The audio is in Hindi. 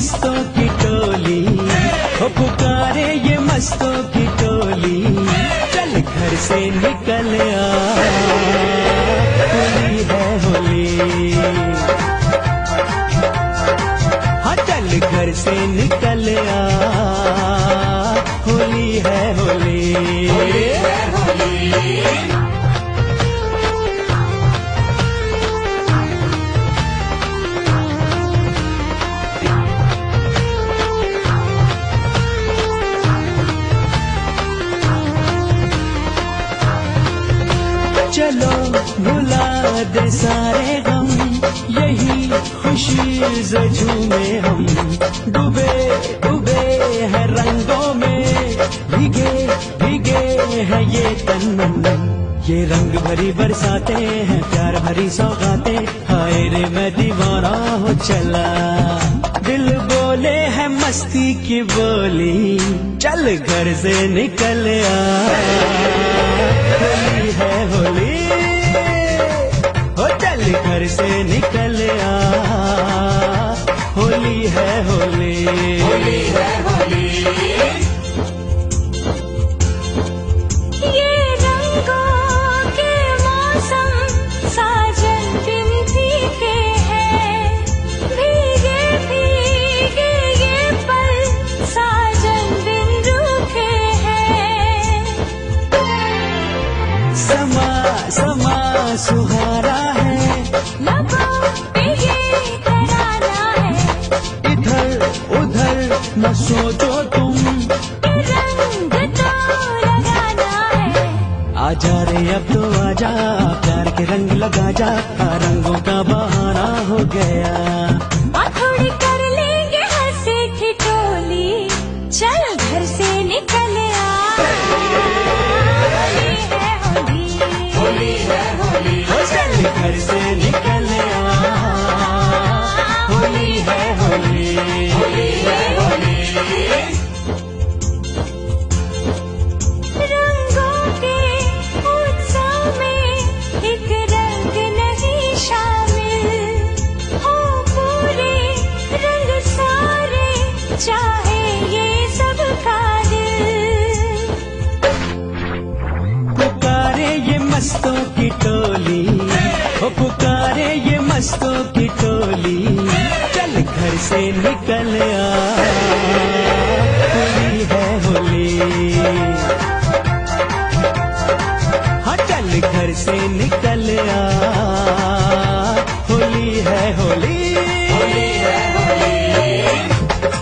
मस्तों की टोली। हो पुकारे ये मस्तों की टोली। चल घर से निकल आ। होली है होली। हाँ चल घर से निकल आ। होली है होली। चलो भुला दे सारे गम। यही खुशी से झूमे हम। डूबे डूबे है रंगों में। भीगे भीगे है ये तन ये रंग भरी बरसाते हैं, प्यार भरी सौगाते। हाय रे, मैं दीवाना हो चला। दिल बोले है मस्ती की बोली। चल घर से निकल आ। है से निकल आ। होली है होली। होली है होली। सोचो तुम। रंग अब तो आजा, प्यार रंग लगा जा, रंगों का बहाना हो गया। चाहे ये सब दिल। पुकारे ये मस्तों की टोली। ओ, पुकारे ये मस्तों की टोली। चल घर से निकल आ। होली है होली।